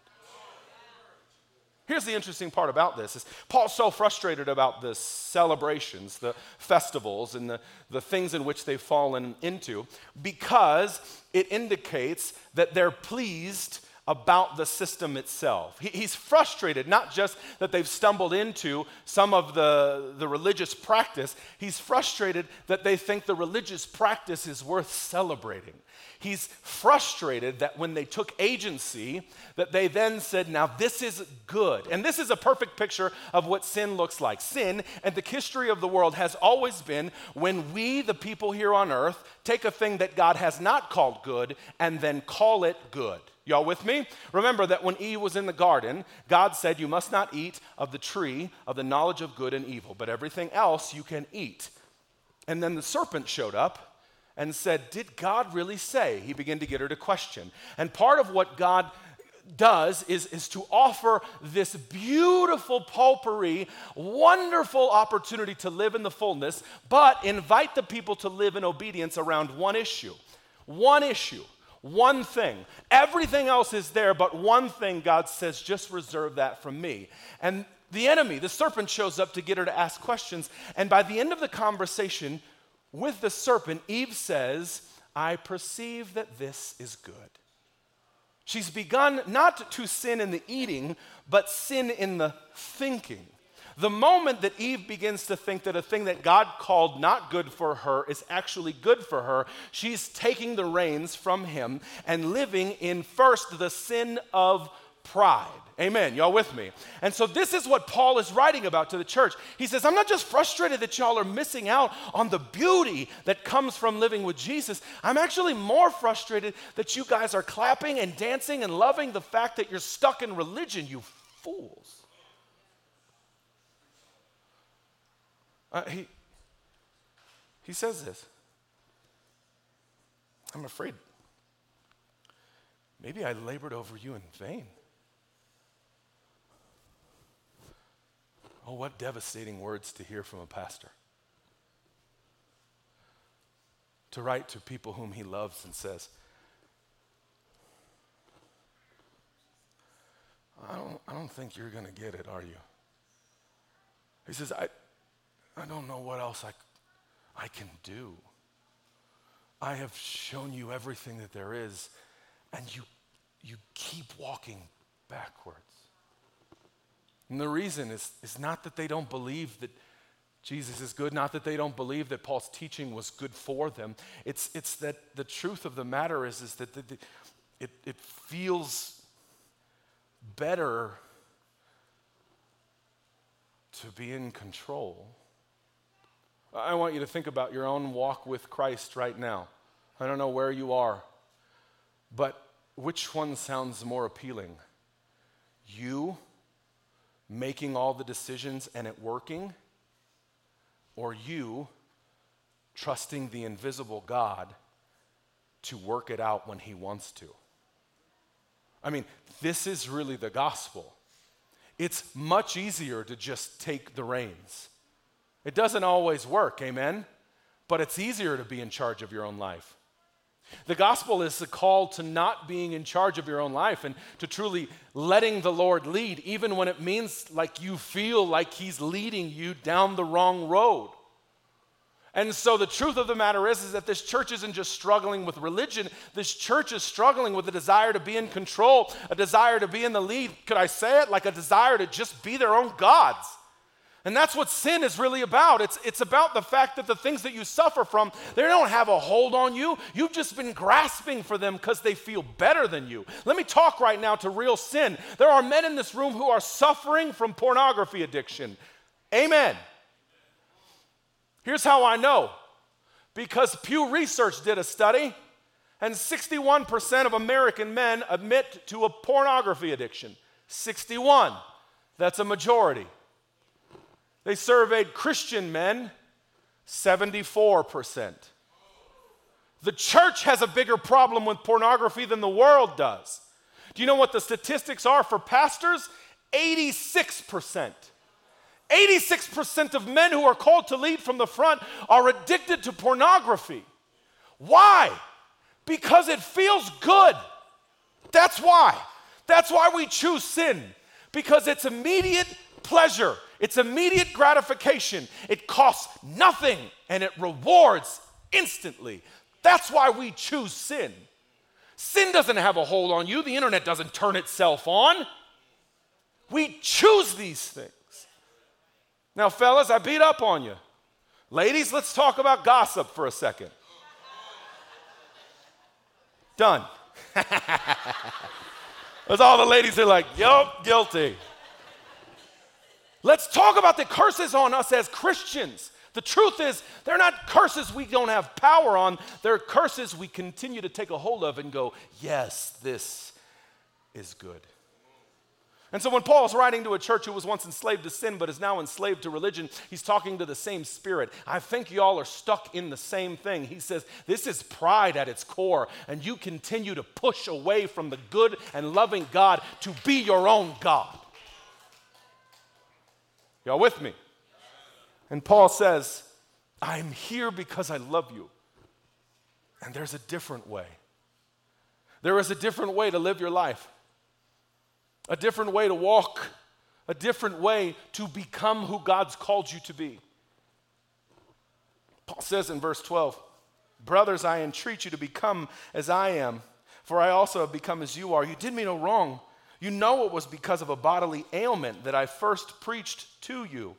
Here's the interesting part about this is Paul's so frustrated about the celebrations, the festivals, and the, the things in which they've fallen into because it indicates that they're pleased about the system itself. He, he's frustrated, not just that they've stumbled into some of the, the religious practice, he's frustrated that they think the religious practice is worth celebrating. He's frustrated that when they took agency, that they then said, now this is good. And this is a perfect picture of what sin looks like. Sin and the history of the world has always been when we, the people here on earth, take a thing that God has not called good and then call it good. Y'all with me? Remember that when Eve was in the garden, God said, You must not eat of the tree of the knowledge of good and evil, but everything else you can eat. And then the serpent showed up and said, Did God really say? He began to get her to question. And part of what God does is, is to offer this beautiful potpourri, wonderful opportunity to live in the fullness, but invite the people to live in obedience around one issue. One issue. One thing. Everything else is there, but one thing God says, just reserve that from me. And the enemy, the serpent, shows up to get her to ask questions. And by the end of the conversation, with the serpent, Eve says, I perceive that this is good. She's begun not to sin in the eating, but sin in the thinking. The moment that Eve begins to think that a thing that God called not good for her is actually good for her, she's taking the reins from him and living in first the sin of pride. Amen. Y'all with me? And so, this is what Paul is writing about to the church. He says, I'm not just frustrated that y'all are missing out on the beauty that comes from living with Jesus. I'm actually more frustrated that you guys are clapping and dancing and loving the fact that you're stuck in religion, you fools. Uh, he, he says this. I'm afraid maybe I labored over you in vain. Oh, what devastating words to hear from a pastor. To write to people whom he loves and says, I don't, I don't think you're going to get it, are you? He says, I, I don't know what else I, I can do. I have shown you everything that there is, and you, you keep walking backwards. And the reason is, is not that they don't believe that Jesus is good, not that they don't believe that Paul's teaching was good for them. It's, it's that the truth of the matter is, is that the, the, it, it feels better to be in control. I want you to think about your own walk with Christ right now. I don't know where you are, but which one sounds more appealing? You making all the decisions and it working, or you trusting the invisible God to work it out when He wants to. I mean, this is really the gospel. It's much easier to just take the reins. It doesn't always work, amen? But it's easier to be in charge of your own life. The gospel is a call to not being in charge of your own life and to truly letting the Lord lead, even when it means like you feel like He's leading you down the wrong road. And so the truth of the matter is, is that this church isn't just struggling with religion. This church is struggling with a desire to be in control, a desire to be in the lead. Could I say it? Like a desire to just be their own gods. And that's what sin is really about. It's, it's about the fact that the things that you suffer from, they don't have a hold on you. You've just been grasping for them because they feel better than you. Let me talk right now to real sin. There are men in this room who are suffering from pornography addiction. Amen. Here's how I know because Pew Research did a study, and 61% of American men admit to a pornography addiction. 61. That's a majority. They surveyed Christian men, 74%. The church has a bigger problem with pornography than the world does. Do you know what the statistics are for pastors? 86%. 86% of men who are called to lead from the front are addicted to pornography. Why? Because it feels good. That's why. That's why we choose sin, because it's immediate pleasure, it's immediate gratification. It costs nothing and it rewards instantly. That's why we choose sin. Sin doesn't have a hold on you, the internet doesn't turn itself on. We choose these things. Now, fellas, I beat up on you. Ladies, let's talk about gossip for a second. Done. [laughs] That's all the ladies are like, yup, guilty. Let's talk about the curses on us as Christians. The truth is, they're not curses we don't have power on, they're curses we continue to take a hold of and go, yes, this is good. And so when Paul's writing to a church who was once enslaved to sin but is now enslaved to religion, he's talking to the same spirit. I think y'all are stuck in the same thing. He says, This is pride at its core, and you continue to push away from the good and loving God to be your own God. Y'all with me? And Paul says, I'm here because I love you. And there's a different way. There is a different way to live your life a different way to walk, a different way to become who God's called you to be. Paul says in verse 12, Brothers, I entreat you to become as I am, for I also have become as you are. You did me no wrong. You know it was because of a bodily ailment that I first preached to you.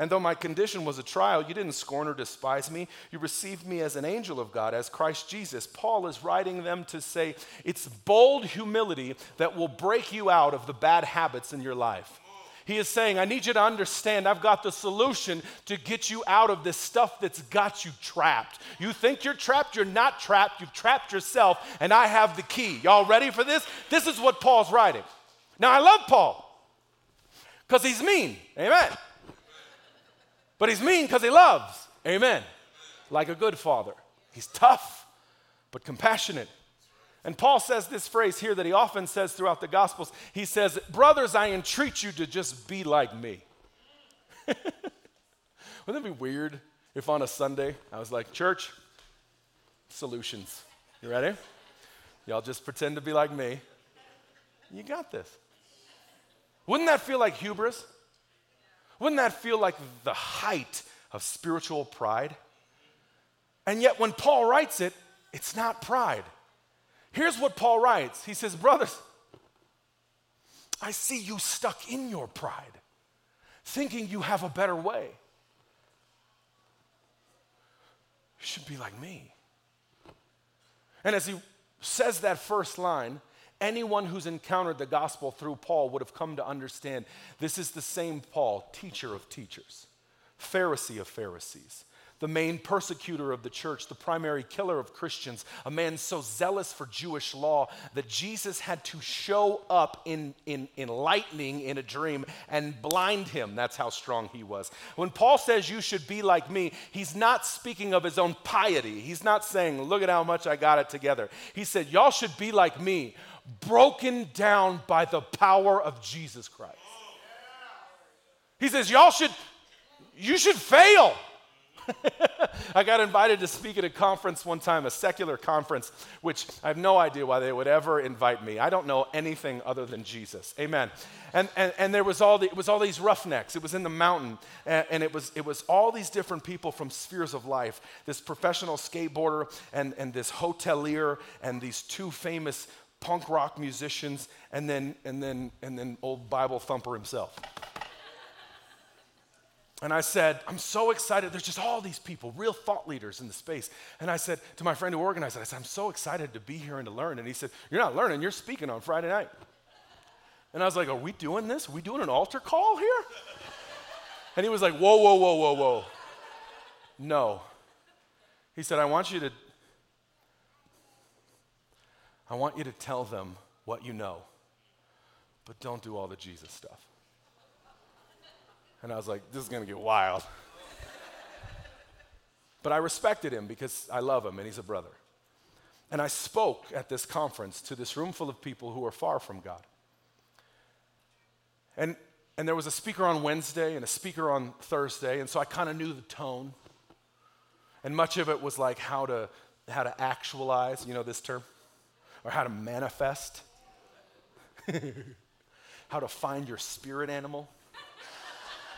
And though my condition was a trial, you didn't scorn or despise me. You received me as an angel of God, as Christ Jesus. Paul is writing them to say it's bold humility that will break you out of the bad habits in your life. He is saying, I need you to understand I've got the solution to get you out of this stuff that's got you trapped. You think you're trapped, you're not trapped, you've trapped yourself, and I have the key. Y'all ready for this? This is what Paul's writing. Now, I love Paul because he's mean. Amen. But he's mean because he loves. Amen. Like a good father. He's tough, but compassionate. And Paul says this phrase here that he often says throughout the Gospels. He says, Brothers, I entreat you to just be like me. [laughs] Wouldn't it be weird if on a Sunday I was like, Church, solutions. You ready? Y'all just pretend to be like me. You got this. Wouldn't that feel like hubris? Wouldn't that feel like the height of spiritual pride? And yet, when Paul writes it, it's not pride. Here's what Paul writes He says, Brothers, I see you stuck in your pride, thinking you have a better way. You should be like me. And as he says that first line, Anyone who's encountered the gospel through Paul would have come to understand this is the same Paul, teacher of teachers, Pharisee of Pharisees, the main persecutor of the church, the primary killer of Christians, a man so zealous for Jewish law that Jesus had to show up in, in, in lightning in a dream and blind him. That's how strong he was. When Paul says you should be like me, he's not speaking of his own piety. He's not saying, look at how much I got it together. He said, y'all should be like me broken down by the power of Jesus Christ. He says, Y'all should, you should fail. [laughs] I got invited to speak at a conference one time, a secular conference, which I have no idea why they would ever invite me. I don't know anything other than Jesus. Amen. And, and, and there was all, the, it was all these roughnecks. It was in the mountain. And, and it, was, it was all these different people from spheres of life this professional skateboarder and, and this hotelier and these two famous punk rock musicians, and then, and then, and then old Bible thumper himself. And I said, I'm so excited. There's just all these people, real thought leaders in the space. And I said to my friend who organized it, I said, I'm so excited to be here and to learn. And he said, You're not learning, you're speaking on Friday night. And I was like, Are we doing this? Are we doing an altar call here? And he was like, Whoa, whoa, whoa, whoa, whoa. No. He said, I want you to I want you to tell them what you know, but don't do all the Jesus stuff. And I was like, this is going to get wild. but I respected him because I love him and he's a brother. And I spoke at this conference to this room full of people who are far from God. And, and there was a speaker on Wednesday and a speaker on Thursday, and so I kind of knew the tone. And much of it was like how to, how to actualize, you know this term? Or how to manifest. [laughs] how to find your spirit animal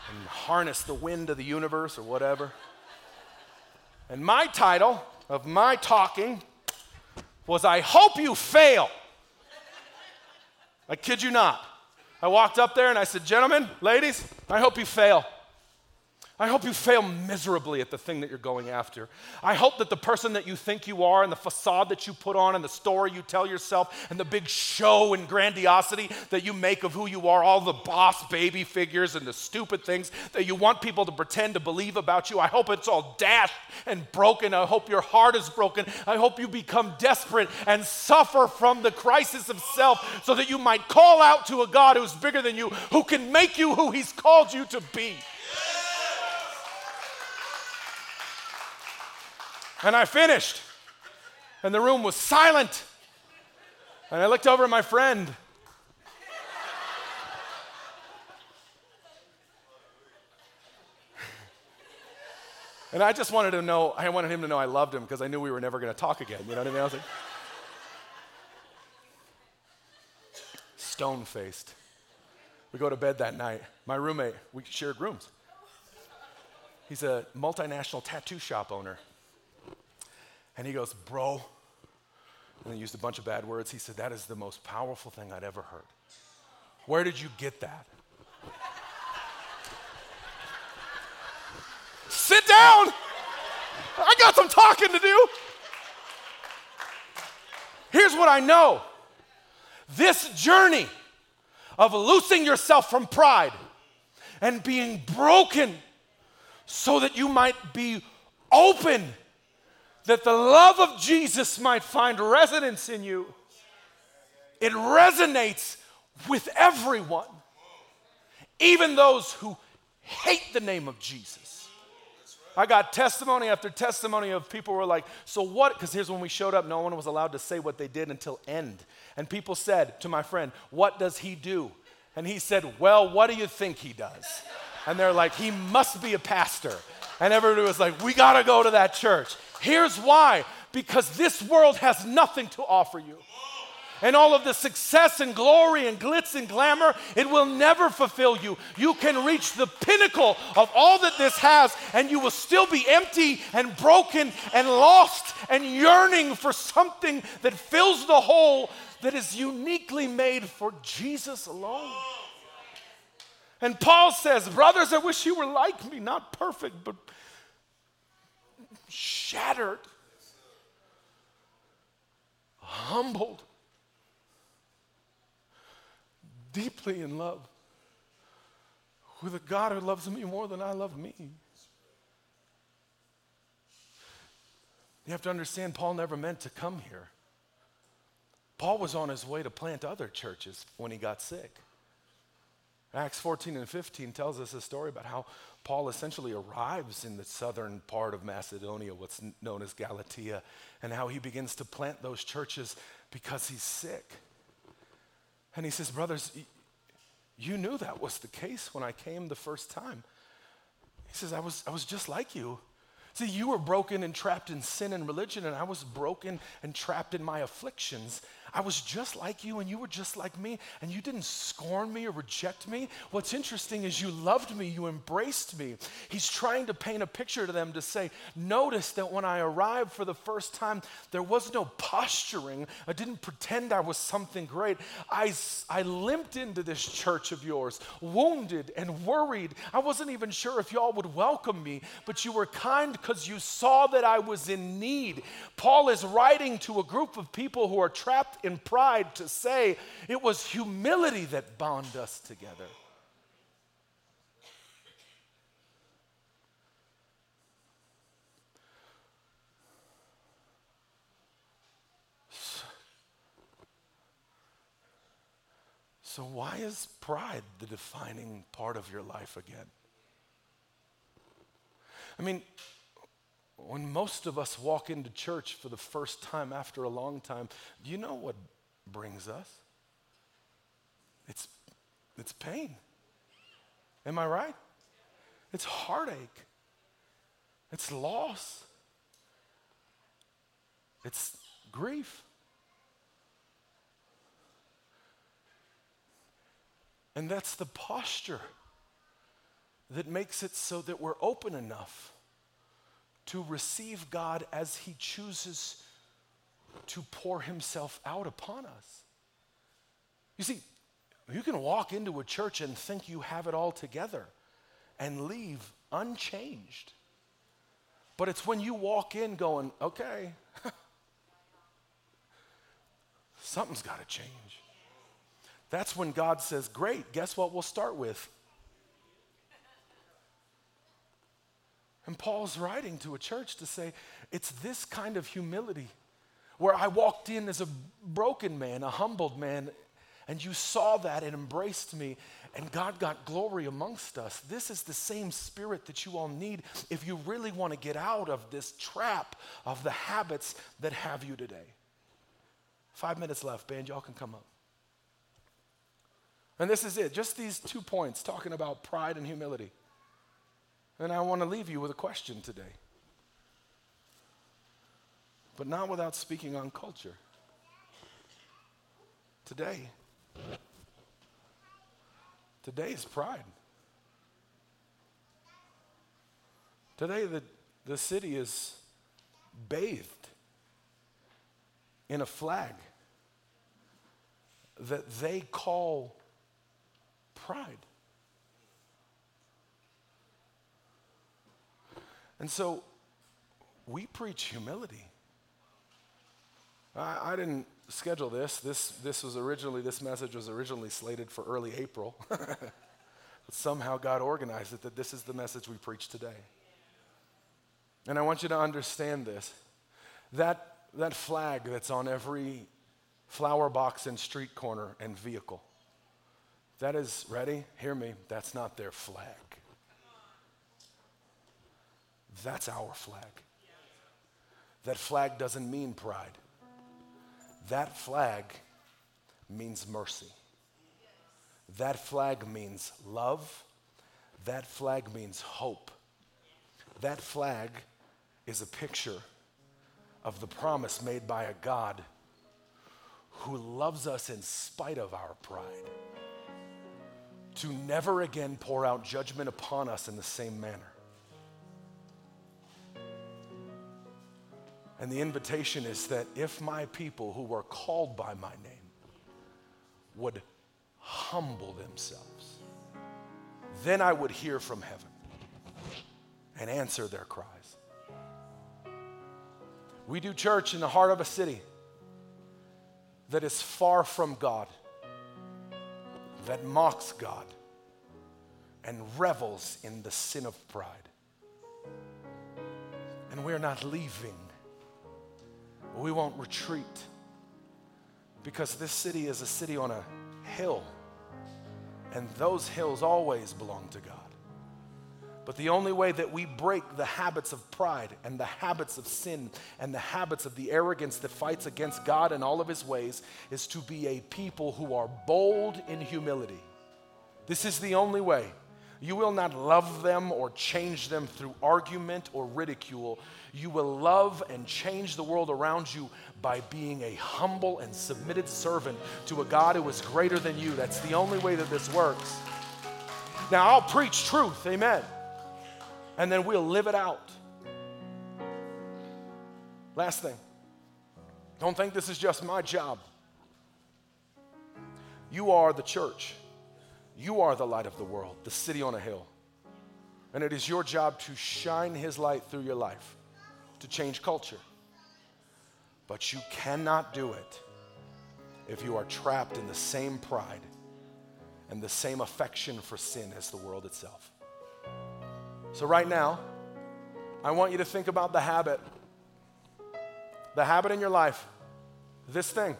and harness the wind of the universe or whatever. And my title of my talking was I hope you fail. I kid you not. I walked up there and I said, Gentlemen, ladies, I hope you fail. I hope you fail miserably at the thing that you're going after. I hope that the person that you think you are and the facade that you put on and the story you tell yourself and the big show and grandiosity that you make of who you are, all the boss baby figures and the stupid things that you want people to pretend to believe about you, I hope it's all dashed and broken. I hope your heart is broken. I hope you become desperate and suffer from the crisis of self so that you might call out to a God who's bigger than you, who can make you who He's called you to be. And I finished. And the room was silent. And I looked over at my friend. And I just wanted to know, I wanted him to know I loved him because I knew we were never going to talk again. You know what I mean? I was like, stone faced. We go to bed that night. My roommate, we shared rooms. He's a multinational tattoo shop owner. And he goes, Bro, and he used a bunch of bad words. He said, That is the most powerful thing I'd ever heard. Where did you get that? Sit down. I got some talking to do. Here's what I know this journey of loosing yourself from pride and being broken so that you might be open that the love of Jesus might find resonance in you. It resonates with everyone, even those who hate the name of Jesus. I got testimony after testimony of people were like, So what? Because here's when we showed up, no one was allowed to say what they did until end. And people said to my friend, What does he do? And he said, Well, what do you think he does? And they're like, He must be a pastor. And everybody was like, We got to go to that church. Here's why because this world has nothing to offer you. And all of the success and glory and glitz and glamour, it will never fulfill you. You can reach the pinnacle of all that this has, and you will still be empty and broken and lost and yearning for something that fills the hole that is uniquely made for Jesus alone. And Paul says, Brothers, I wish you were like me, not perfect, but shattered, humbled, deeply in love with a God who loves me more than I love me. You have to understand, Paul never meant to come here. Paul was on his way to plant other churches when he got sick. Acts 14 and 15 tells us a story about how Paul essentially arrives in the southern part of Macedonia, what's known as Galatia, and how he begins to plant those churches because he's sick. And he says, Brothers, you knew that was the case when I came the first time. He says, I was, I was just like you. See, you were broken and trapped in sin and religion, and I was broken and trapped in my afflictions. I was just like you and you were just like me, and you didn't scorn me or reject me. What's interesting is you loved me, you embraced me. He's trying to paint a picture to them to say, Notice that when I arrived for the first time, there was no posturing. I didn't pretend I was something great. I, I limped into this church of yours, wounded and worried. I wasn't even sure if y'all would welcome me, but you were kind because you saw that I was in need. Paul is writing to a group of people who are trapped in pride to say it was humility that bound us together. So, why is pride the defining part of your life again? I mean, when most of us walk into church for the first time after a long time, do you know what brings us? It's, it's pain. Am I right? It's heartache. It's loss. It's grief. And that's the posture that makes it so that we're open enough to receive God as He chooses to pour Himself out upon us. You see, you can walk into a church and think you have it all together and leave unchanged. But it's when you walk in going, okay, [laughs] something's got to change. That's when God says, great, guess what we'll start with? And Paul's writing to a church to say, it's this kind of humility where I walked in as a broken man, a humbled man, and you saw that and embraced me, and God got glory amongst us. This is the same spirit that you all need if you really want to get out of this trap of the habits that have you today. Five minutes left, band, y'all can come up. And this is it, just these two points talking about pride and humility. And I want to leave you with a question today. But not without speaking on culture. Today, today is pride. Today, the, the city is bathed in a flag that they call pride. And so we preach humility. I, I, didn't schedule this. This, this was originally, this message was originally slated for early April. [laughs] but somehow God organized it that this is the message we preach today. And I want you to understand this. That, that flag that's on every flower box and street corner and vehicle, that is, ready? Hear me, that's not their flag. That's our flag. That flag doesn't mean pride. That flag means mercy. That flag means love. That flag means hope. That flag is a picture of the promise made by a God who loves us in spite of our pride, to never again pour out judgment upon us in the same manner. And the invitation is that if my people who are called by my name would humble themselves, then I would hear from heaven and answer their cries. We do church in the heart of a city that is far from God, that mocks God, and revels in the sin of pride. And we're not leaving we won't retreat because this city is a city on a hill, and those hills always belong to God. But the only way that we break the habits of pride and the habits of sin and the habits of the arrogance that fights against God and all of his ways is to be a people who are bold in humility. This is the only way. You will not love them or change them through argument or ridicule. You will love and change the world around you by being a humble and submitted servant to a God who is greater than you. That's the only way that this works. Now, I'll preach truth, amen. And then we'll live it out. Last thing don't think this is just my job. You are the church. You are the light of the world, the city on a hill. And it is your job to shine His light through your life, to change culture. But you cannot do it if you are trapped in the same pride and the same affection for sin as the world itself. So, right now, I want you to think about the habit, the habit in your life, this thing.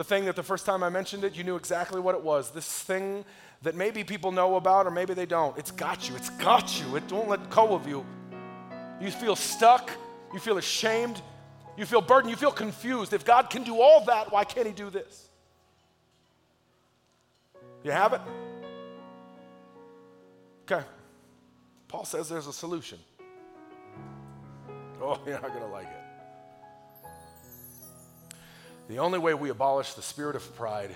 The thing that the first time I mentioned it, you knew exactly what it was. This thing that maybe people know about or maybe they don't. It's got you. It's got you. It won't let go of you. you feel stuck, you feel ashamed, you feel burdened, you feel confused. If God can do all that, why can't He do this? You have it? Okay. Paul says there's a solution. Oh, [laughs] you're not going to like it. The only way we abolish the spirit of pride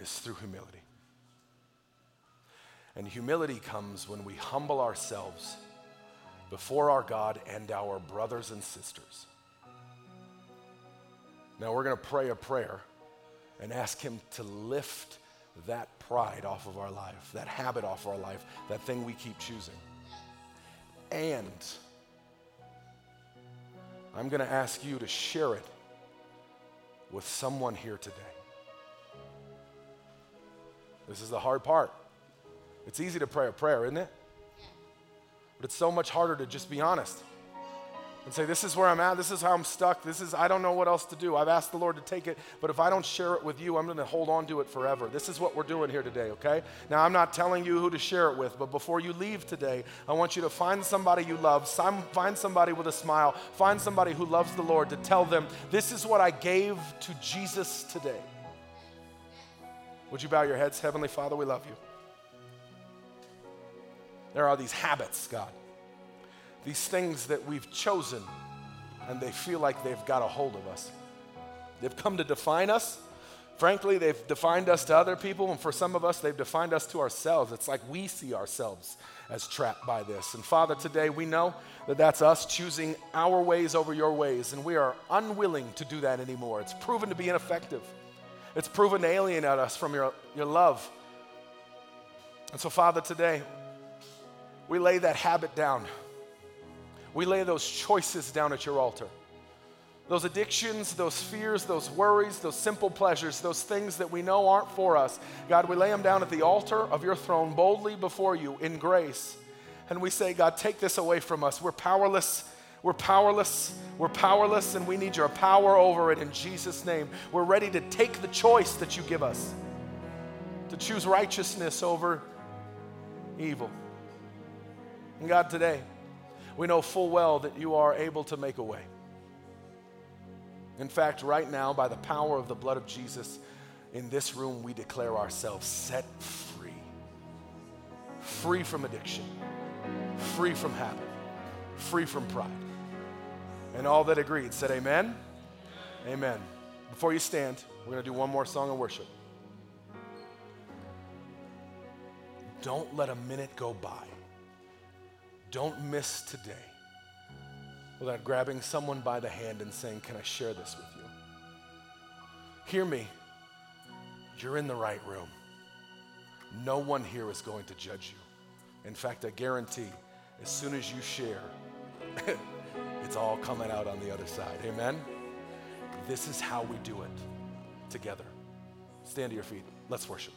is through humility. And humility comes when we humble ourselves before our God and our brothers and sisters. Now we're going to pray a prayer and ask Him to lift that pride off of our life, that habit off of our life, that thing we keep choosing. And I'm going to ask you to share it with someone here today. This is the hard part. It's easy to pray a prayer, isn't it? But it's so much harder to just be honest and say, This is where I'm at. This is how I'm stuck. This is, I don't know what else to do. I've asked the Lord to take it, but if I don't share it with you, I'm going to hold on to it forever. This is what we're doing here today, okay? Now, I'm not telling you who to share it with, but before you leave today, I want you to find somebody you love, find somebody with a smile, find somebody who loves the Lord to tell them, This is what I gave to Jesus today. Would you bow your heads? Heavenly Father, we love you. There are these habits, God these things that we've chosen and they feel like they've got a hold of us. They've come to define us. Frankly, they've defined us to other people, and for some of us, they've defined us to ourselves. It's like we see ourselves as trapped by this. And Father, today we know that that's us choosing our ways over your ways, and we are unwilling to do that anymore. It's proven to be ineffective, it's proven to alienate us from your, your love. And so, Father, today we lay that habit down. We lay those choices down at your altar. Those addictions, those fears, those worries, those simple pleasures, those things that we know aren't for us. God, we lay them down at the altar of your throne boldly before you in grace. And we say, God, take this away from us. We're powerless. We're powerless. We're powerless, and we need your power over it in Jesus' name. We're ready to take the choice that you give us to choose righteousness over evil. And God, today, we know full well that you are able to make a way. In fact, right now, by the power of the blood of Jesus, in this room, we declare ourselves set free. Free from addiction, free from habit, free from pride. And all that agreed said, Amen. Amen. Before you stand, we're going to do one more song of worship. Don't let a minute go by don't miss today without grabbing someone by the hand and saying, Can I share this with you? Hear me. You're in the right room. No one here is going to judge you. In fact, I guarantee as soon as you share, [laughs] it's all coming out on the other side. Amen? This is how we do it together. Stand to your feet. Let's worship.